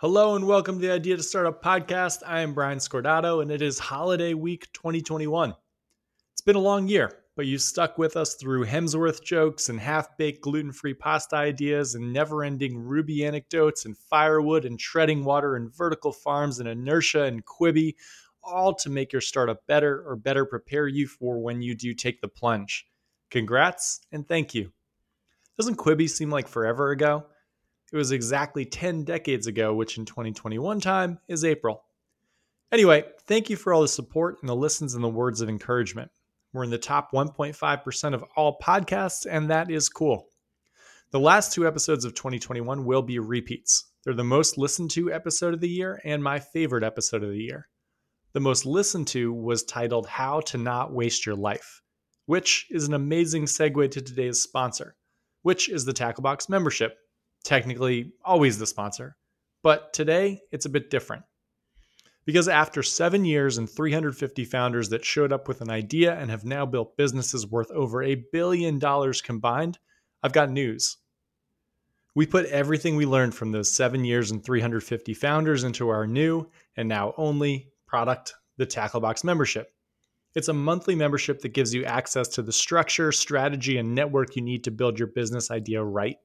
Hello and welcome to the Idea to Startup podcast. I am Brian Scordato and it is holiday week 2021. It's been a long year, but you stuck with us through Hemsworth jokes and half baked gluten free pasta ideas and never ending Ruby anecdotes and firewood and treading water and vertical farms and inertia and Quibi, all to make your startup better or better prepare you for when you do take the plunge. Congrats and thank you. Doesn't Quibi seem like forever ago? It was exactly 10 decades ago, which in 2021 time is April. Anyway, thank you for all the support and the listens and the words of encouragement. We're in the top 1.5% of all podcasts, and that is cool. The last two episodes of 2021 will be repeats. They're the most listened to episode of the year and my favorite episode of the year. The most listened to was titled How to Not Waste Your Life, which is an amazing segue to today's sponsor, which is the Tacklebox membership technically always the sponsor. But today, it's a bit different. Because after seven years and 350 founders that showed up with an idea and have now built businesses worth over a billion dollars combined, I've got news. We put everything we learned from those seven years and 350 founders into our new and now only product, the Tacklebox membership. It's a monthly membership that gives you access to the structure, strategy, and network you need to build your business idea right.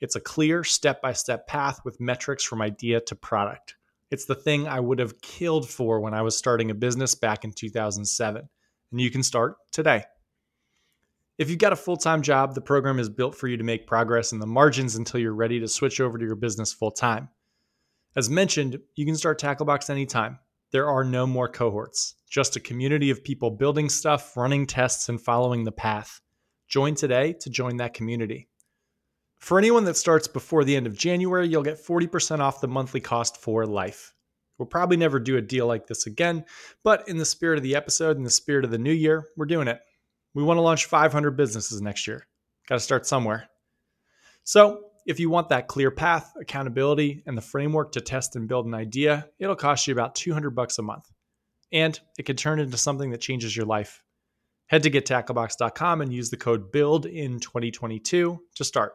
It's a clear step by step path with metrics from idea to product. It's the thing I would have killed for when I was starting a business back in 2007. And you can start today. If you've got a full time job, the program is built for you to make progress in the margins until you're ready to switch over to your business full time. As mentioned, you can start Tacklebox anytime. There are no more cohorts, just a community of people building stuff, running tests, and following the path. Join today to join that community. For anyone that starts before the end of January, you'll get 40% off the monthly cost for life. We'll probably never do a deal like this again, but in the spirit of the episode and the spirit of the new year, we're doing it. We want to launch 500 businesses next year. Got to start somewhere. So, if you want that clear path, accountability, and the framework to test and build an idea, it'll cost you about 200 bucks a month. And it can turn into something that changes your life. Head to gettacklebox.com and use the code BUILD in 2022 to start.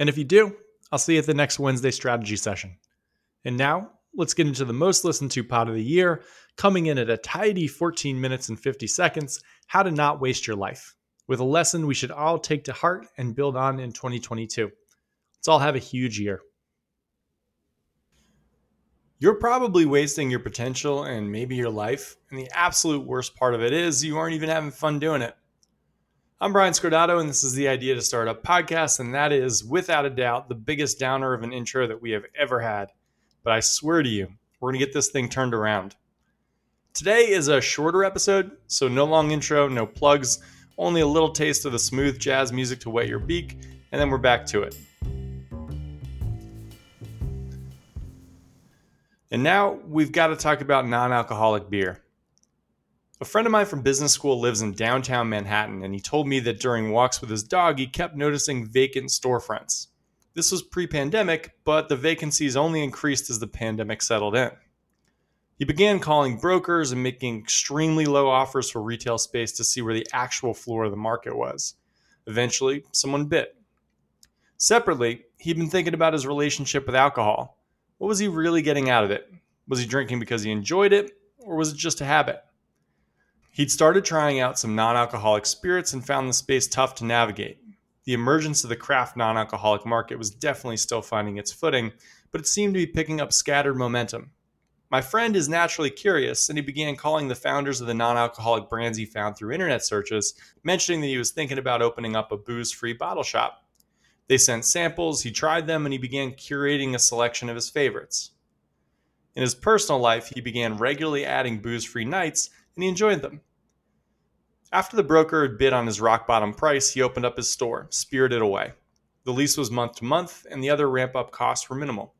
And if you do, I'll see you at the next Wednesday strategy session. And now, let's get into the most listened to pod of the year, coming in at a tidy 14 minutes and 50 seconds How to Not Waste Your Life, with a lesson we should all take to heart and build on in 2022. Let's all have a huge year. You're probably wasting your potential and maybe your life, and the absolute worst part of it is you aren't even having fun doing it. I'm Brian Scordato, and this is the Idea to Startup podcast, and that is, without a doubt, the biggest downer of an intro that we have ever had. But I swear to you, we're going to get this thing turned around. Today is a shorter episode, so no long intro, no plugs, only a little taste of the smooth jazz music to wet your beak, and then we're back to it. And now we've got to talk about non alcoholic beer. A friend of mine from business school lives in downtown Manhattan, and he told me that during walks with his dog, he kept noticing vacant storefronts. This was pre pandemic, but the vacancies only increased as the pandemic settled in. He began calling brokers and making extremely low offers for retail space to see where the actual floor of the market was. Eventually, someone bit. Separately, he'd been thinking about his relationship with alcohol. What was he really getting out of it? Was he drinking because he enjoyed it, or was it just a habit? He'd started trying out some non alcoholic spirits and found the space tough to navigate. The emergence of the craft non alcoholic market was definitely still finding its footing, but it seemed to be picking up scattered momentum. My friend is naturally curious, and he began calling the founders of the non alcoholic brands he found through internet searches, mentioning that he was thinking about opening up a booze free bottle shop. They sent samples, he tried them, and he began curating a selection of his favorites. In his personal life, he began regularly adding booze free nights and he enjoyed them. After the broker had bid on his rock bottom price, he opened up his store, spirited away. The lease was month to month, and the other ramp up costs were minimal.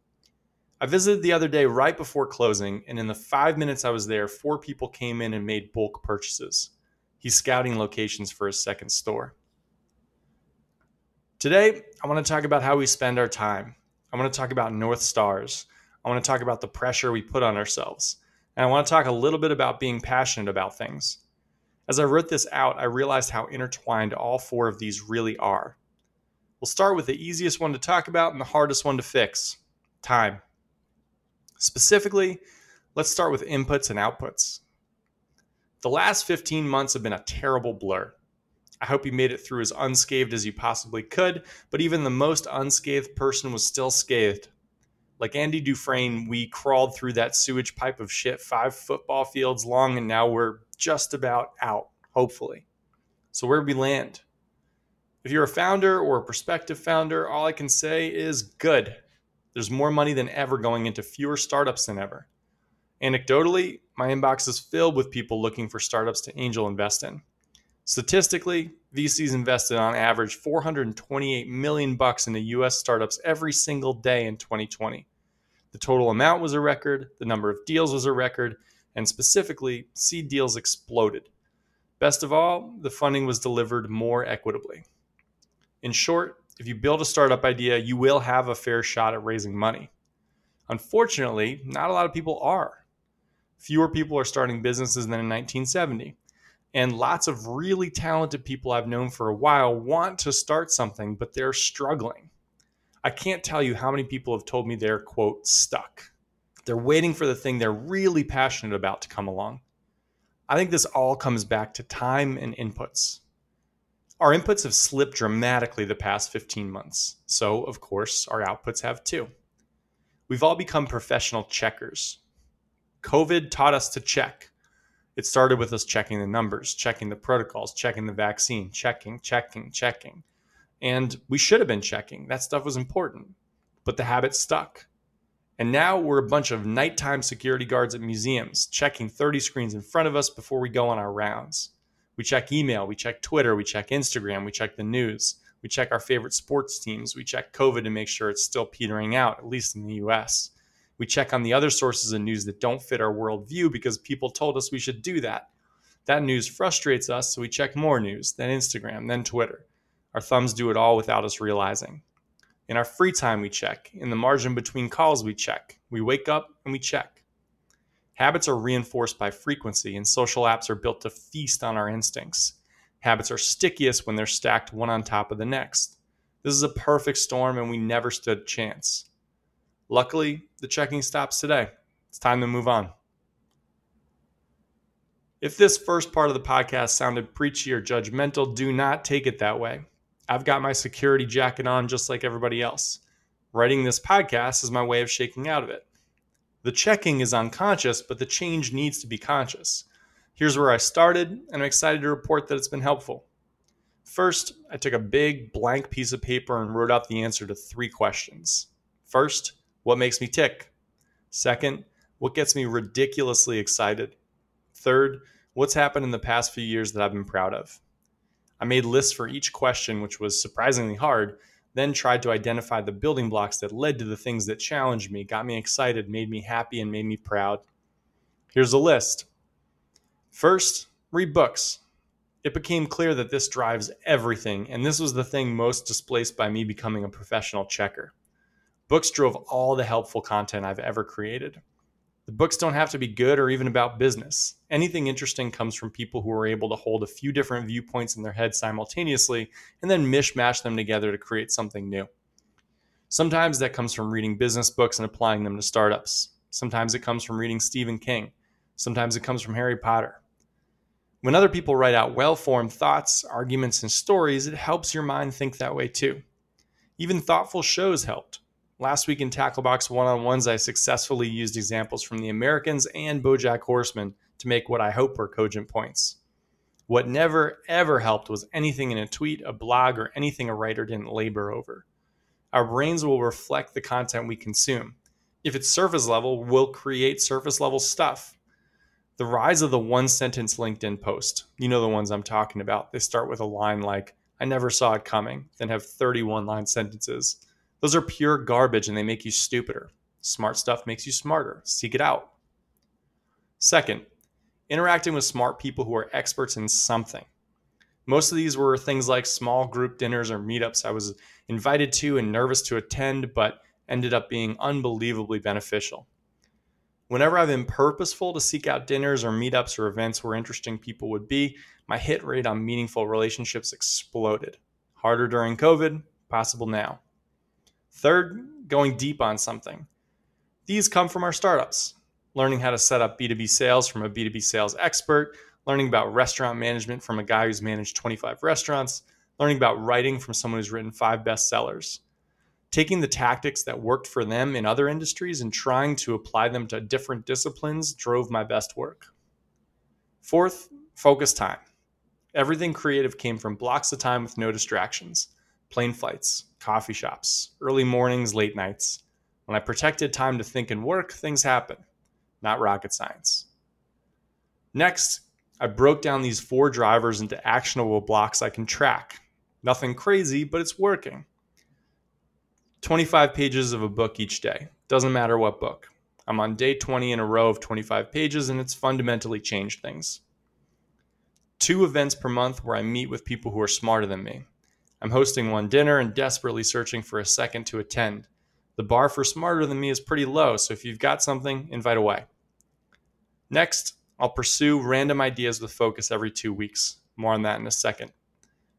I visited the other day right before closing, and in the five minutes I was there, four people came in and made bulk purchases. He's scouting locations for his second store. Today, I want to talk about how we spend our time. I want to talk about North Stars. I want to talk about the pressure we put on ourselves. And I want to talk a little bit about being passionate about things. As I wrote this out, I realized how intertwined all four of these really are. We'll start with the easiest one to talk about and the hardest one to fix time. Specifically, let's start with inputs and outputs. The last 15 months have been a terrible blur. I hope you made it through as unscathed as you possibly could, but even the most unscathed person was still scathed. Like Andy Dufresne, we crawled through that sewage pipe of shit five football fields long, and now we're just about out, hopefully. So, where we land? If you're a founder or a prospective founder, all I can say is good. There's more money than ever going into fewer startups than ever. Anecdotally, my inbox is filled with people looking for startups to angel invest in. Statistically, VCs invested on average 428 million bucks into US startups every single day in 2020. The total amount was a record, the number of deals was a record, and specifically, seed deals exploded. Best of all, the funding was delivered more equitably. In short, if you build a startup idea, you will have a fair shot at raising money. Unfortunately, not a lot of people are. Fewer people are starting businesses than in 1970. And lots of really talented people I've known for a while want to start something, but they're struggling. I can't tell you how many people have told me they're, quote, stuck. They're waiting for the thing they're really passionate about to come along. I think this all comes back to time and inputs. Our inputs have slipped dramatically the past 15 months, so of course our outputs have too. We've all become professional checkers. COVID taught us to check. It started with us checking the numbers, checking the protocols, checking the vaccine, checking, checking, checking. And we should have been checking. That stuff was important. But the habit stuck. And now we're a bunch of nighttime security guards at museums, checking 30 screens in front of us before we go on our rounds. We check email, we check Twitter, we check Instagram, we check the news, we check our favorite sports teams, we check COVID to make sure it's still petering out, at least in the US. We check on the other sources of news that don't fit our worldview because people told us we should do that. That news frustrates us, so we check more news, then Instagram, then Twitter. Our thumbs do it all without us realizing. In our free time, we check. In the margin between calls, we check. We wake up and we check. Habits are reinforced by frequency, and social apps are built to feast on our instincts. Habits are stickiest when they're stacked one on top of the next. This is a perfect storm, and we never stood a chance. Luckily, the checking stops today. It's time to move on. If this first part of the podcast sounded preachy or judgmental, do not take it that way. I've got my security jacket on just like everybody else. Writing this podcast is my way of shaking out of it. The checking is unconscious, but the change needs to be conscious. Here's where I started, and I'm excited to report that it's been helpful. First, I took a big blank piece of paper and wrote out the answer to three questions. First, what makes me tick? Second, what gets me ridiculously excited? Third, what's happened in the past few years that I've been proud of? I made lists for each question, which was surprisingly hard, then tried to identify the building blocks that led to the things that challenged me, got me excited, made me happy, and made me proud. Here's a list. First, read books. It became clear that this drives everything, and this was the thing most displaced by me becoming a professional checker. Books drove all the helpful content I've ever created. The books don't have to be good or even about business. Anything interesting comes from people who are able to hold a few different viewpoints in their head simultaneously and then mishmash them together to create something new. Sometimes that comes from reading business books and applying them to startups. Sometimes it comes from reading Stephen King. Sometimes it comes from Harry Potter. When other people write out well formed thoughts, arguments, and stories, it helps your mind think that way too. Even thoughtful shows helped. Last week in Tacklebox one on ones, I successfully used examples from The Americans and Bojack Horseman to make what I hope were cogent points. What never, ever helped was anything in a tweet, a blog, or anything a writer didn't labor over. Our brains will reflect the content we consume. If it's surface level, we'll create surface level stuff. The rise of the one sentence LinkedIn post, you know the ones I'm talking about. They start with a line like, I never saw it coming, then have 31 line sentences. Those are pure garbage and they make you stupider. Smart stuff makes you smarter. Seek it out. Second, interacting with smart people who are experts in something. Most of these were things like small group dinners or meetups I was invited to and nervous to attend, but ended up being unbelievably beneficial. Whenever I've been purposeful to seek out dinners or meetups or events where interesting people would be, my hit rate on meaningful relationships exploded. Harder during COVID, possible now. Third, going deep on something. These come from our startups, learning how to set up B2B sales from a B2B sales expert, learning about restaurant management from a guy who's managed 25 restaurants, learning about writing from someone who's written five bestsellers. Taking the tactics that worked for them in other industries and trying to apply them to different disciplines drove my best work. Fourth, focus time. Everything creative came from blocks of time with no distractions plane flights, coffee shops, early mornings, late nights. When I protected time to think and work, things happen, not rocket science. Next, I broke down these four drivers into actionable blocks I can track. Nothing crazy, but it's working. 25 pages of a book each day. Doesn't matter what book. I'm on day 20 in a row of 25 pages, and it's fundamentally changed things. Two events per month where I meet with people who are smarter than me. I'm hosting one dinner and desperately searching for a second to attend. The bar for smarter than me is pretty low, so if you've got something, invite away. Next, I'll pursue random ideas with focus every two weeks. More on that in a second.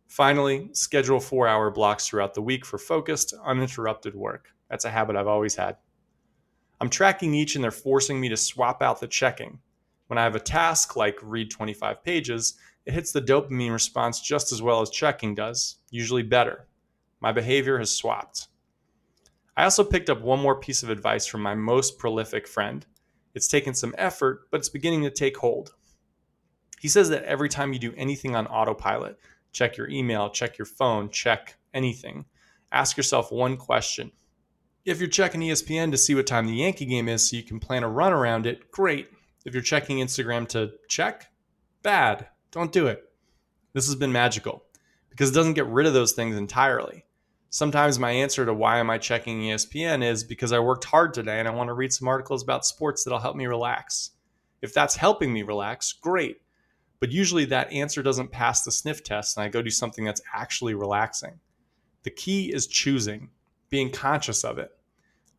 Finally, schedule four hour blocks throughout the week for focused, uninterrupted work. That's a habit I've always had. I'm tracking each and they're forcing me to swap out the checking. When I have a task like read 25 pages, it hits the dopamine response just as well as checking does, usually better. My behavior has swapped. I also picked up one more piece of advice from my most prolific friend. It's taken some effort, but it's beginning to take hold. He says that every time you do anything on autopilot, check your email, check your phone, check anything, ask yourself one question. If you're checking ESPN to see what time the Yankee game is so you can plan a run around it, great. If you're checking Instagram to check, bad. Don't do it. This has been magical because it doesn't get rid of those things entirely. Sometimes my answer to why am I checking ESPN is because I worked hard today and I want to read some articles about sports that'll help me relax. If that's helping me relax, great. But usually that answer doesn't pass the sniff test and I go do something that's actually relaxing. The key is choosing, being conscious of it.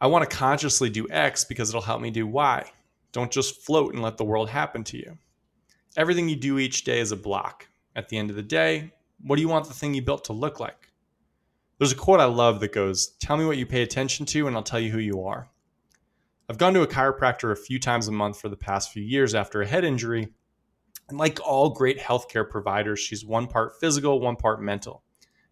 I want to consciously do X because it'll help me do Y. Don't just float and let the world happen to you. Everything you do each day is a block. At the end of the day, what do you want the thing you built to look like? There's a quote I love that goes, Tell me what you pay attention to, and I'll tell you who you are. I've gone to a chiropractor a few times a month for the past few years after a head injury. And like all great healthcare providers, she's one part physical, one part mental.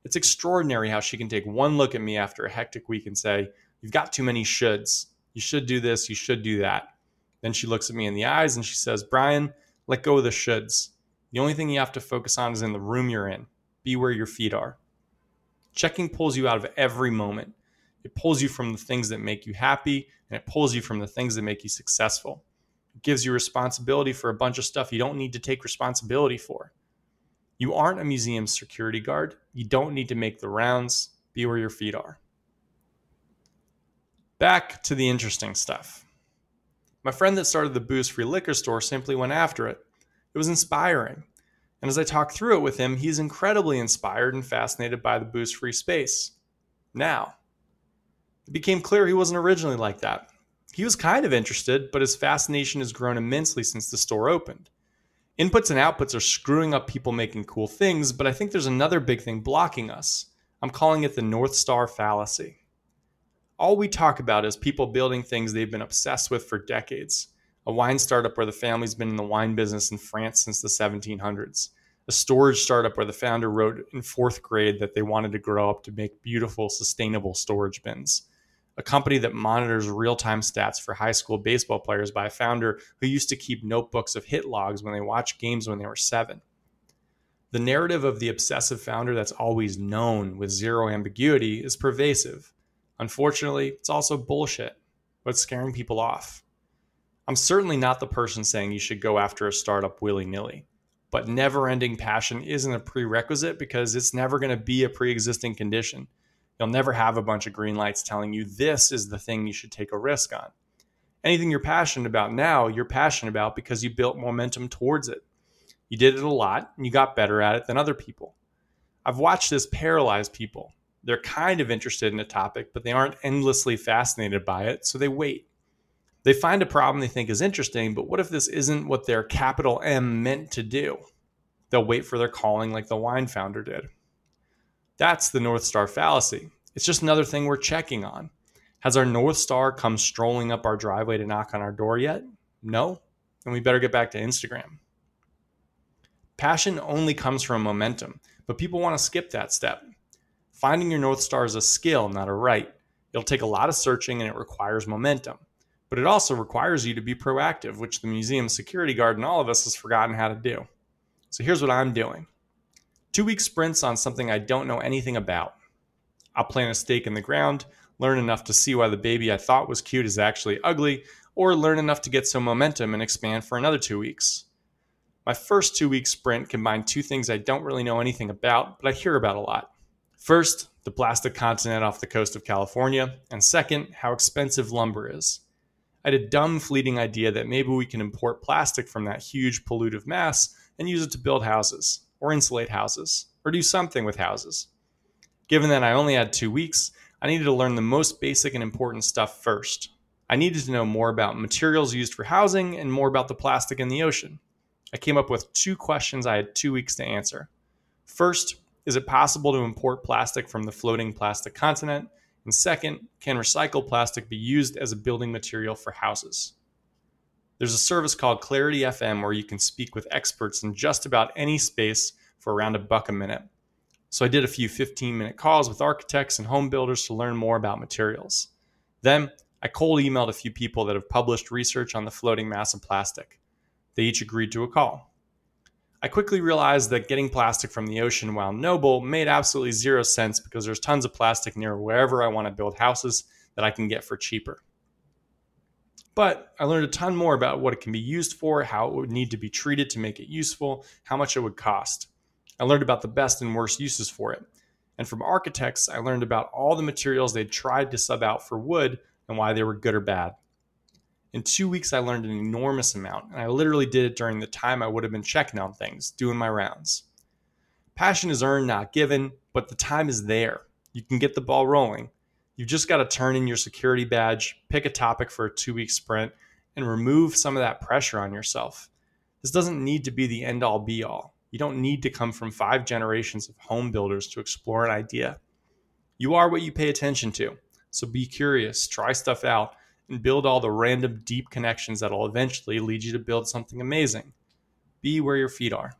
It's extraordinary how she can take one look at me after a hectic week and say, You've got too many shoulds. You should do this, you should do that. Then she looks at me in the eyes and she says, Brian, let go of the shoulds. The only thing you have to focus on is in the room you're in. Be where your feet are. Checking pulls you out of every moment. It pulls you from the things that make you happy and it pulls you from the things that make you successful. It gives you responsibility for a bunch of stuff you don't need to take responsibility for. You aren't a museum security guard. You don't need to make the rounds. Be where your feet are. Back to the interesting stuff. My friend that started the booze free liquor store simply went after it. It was inspiring. And as I talk through it with him, he's incredibly inspired and fascinated by the booze free space. Now, it became clear he wasn't originally like that. He was kind of interested, but his fascination has grown immensely since the store opened. Inputs and outputs are screwing up people making cool things, but I think there's another big thing blocking us. I'm calling it the North Star fallacy. All we talk about is people building things they've been obsessed with for decades a wine startup where the family's been in the wine business in France since the 1700s, a storage startup where the founder wrote in fourth grade that they wanted to grow up to make beautiful, sustainable storage bins, a company that monitors real time stats for high school baseball players by a founder who used to keep notebooks of hit logs when they watched games when they were seven. The narrative of the obsessive founder that's always known with zero ambiguity is pervasive. Unfortunately, it's also bullshit, but scaring people off. I'm certainly not the person saying you should go after a startup willy nilly, but never ending passion isn't a prerequisite because it's never going to be a pre existing condition. You'll never have a bunch of green lights telling you this is the thing you should take a risk on. Anything you're passionate about now, you're passionate about because you built momentum towards it. You did it a lot and you got better at it than other people. I've watched this paralyze people. They're kind of interested in a topic, but they aren't endlessly fascinated by it, so they wait. They find a problem they think is interesting, but what if this isn't what their capital M meant to do? They'll wait for their calling like the wine founder did. That's the North Star fallacy. It's just another thing we're checking on. Has our North Star come strolling up our driveway to knock on our door yet? No? Then we better get back to Instagram. Passion only comes from momentum, but people want to skip that step. Finding your North Star is a skill, not a right. It'll take a lot of searching and it requires momentum. But it also requires you to be proactive, which the museum security guard and all of us has forgotten how to do. So here's what I'm doing two week sprints on something I don't know anything about. I'll plant a stake in the ground, learn enough to see why the baby I thought was cute is actually ugly, or learn enough to get some momentum and expand for another two weeks. My first two week sprint combined two things I don't really know anything about, but I hear about a lot. First, the plastic continent off the coast of California, and second, how expensive lumber is. I had a dumb, fleeting idea that maybe we can import plastic from that huge pollutive mass and use it to build houses, or insulate houses, or do something with houses. Given that I only had two weeks, I needed to learn the most basic and important stuff first. I needed to know more about materials used for housing and more about the plastic in the ocean. I came up with two questions I had two weeks to answer. First, is it possible to import plastic from the floating plastic continent? And second, can recycled plastic be used as a building material for houses? There's a service called Clarity FM where you can speak with experts in just about any space for around a buck a minute. So I did a few 15 minute calls with architects and home builders to learn more about materials. Then I cold emailed a few people that have published research on the floating mass of plastic. They each agreed to a call. I quickly realized that getting plastic from the ocean, while noble, made absolutely zero sense because there's tons of plastic near wherever I want to build houses that I can get for cheaper. But I learned a ton more about what it can be used for, how it would need to be treated to make it useful, how much it would cost. I learned about the best and worst uses for it. And from architects, I learned about all the materials they'd tried to sub out for wood and why they were good or bad. In two weeks, I learned an enormous amount, and I literally did it during the time I would have been checking on things, doing my rounds. Passion is earned, not given, but the time is there. You can get the ball rolling. You've just got to turn in your security badge, pick a topic for a two week sprint, and remove some of that pressure on yourself. This doesn't need to be the end all be all. You don't need to come from five generations of home builders to explore an idea. You are what you pay attention to. So be curious, try stuff out, and build all the random deep connections that'll eventually lead you to build something amazing. Be where your feet are.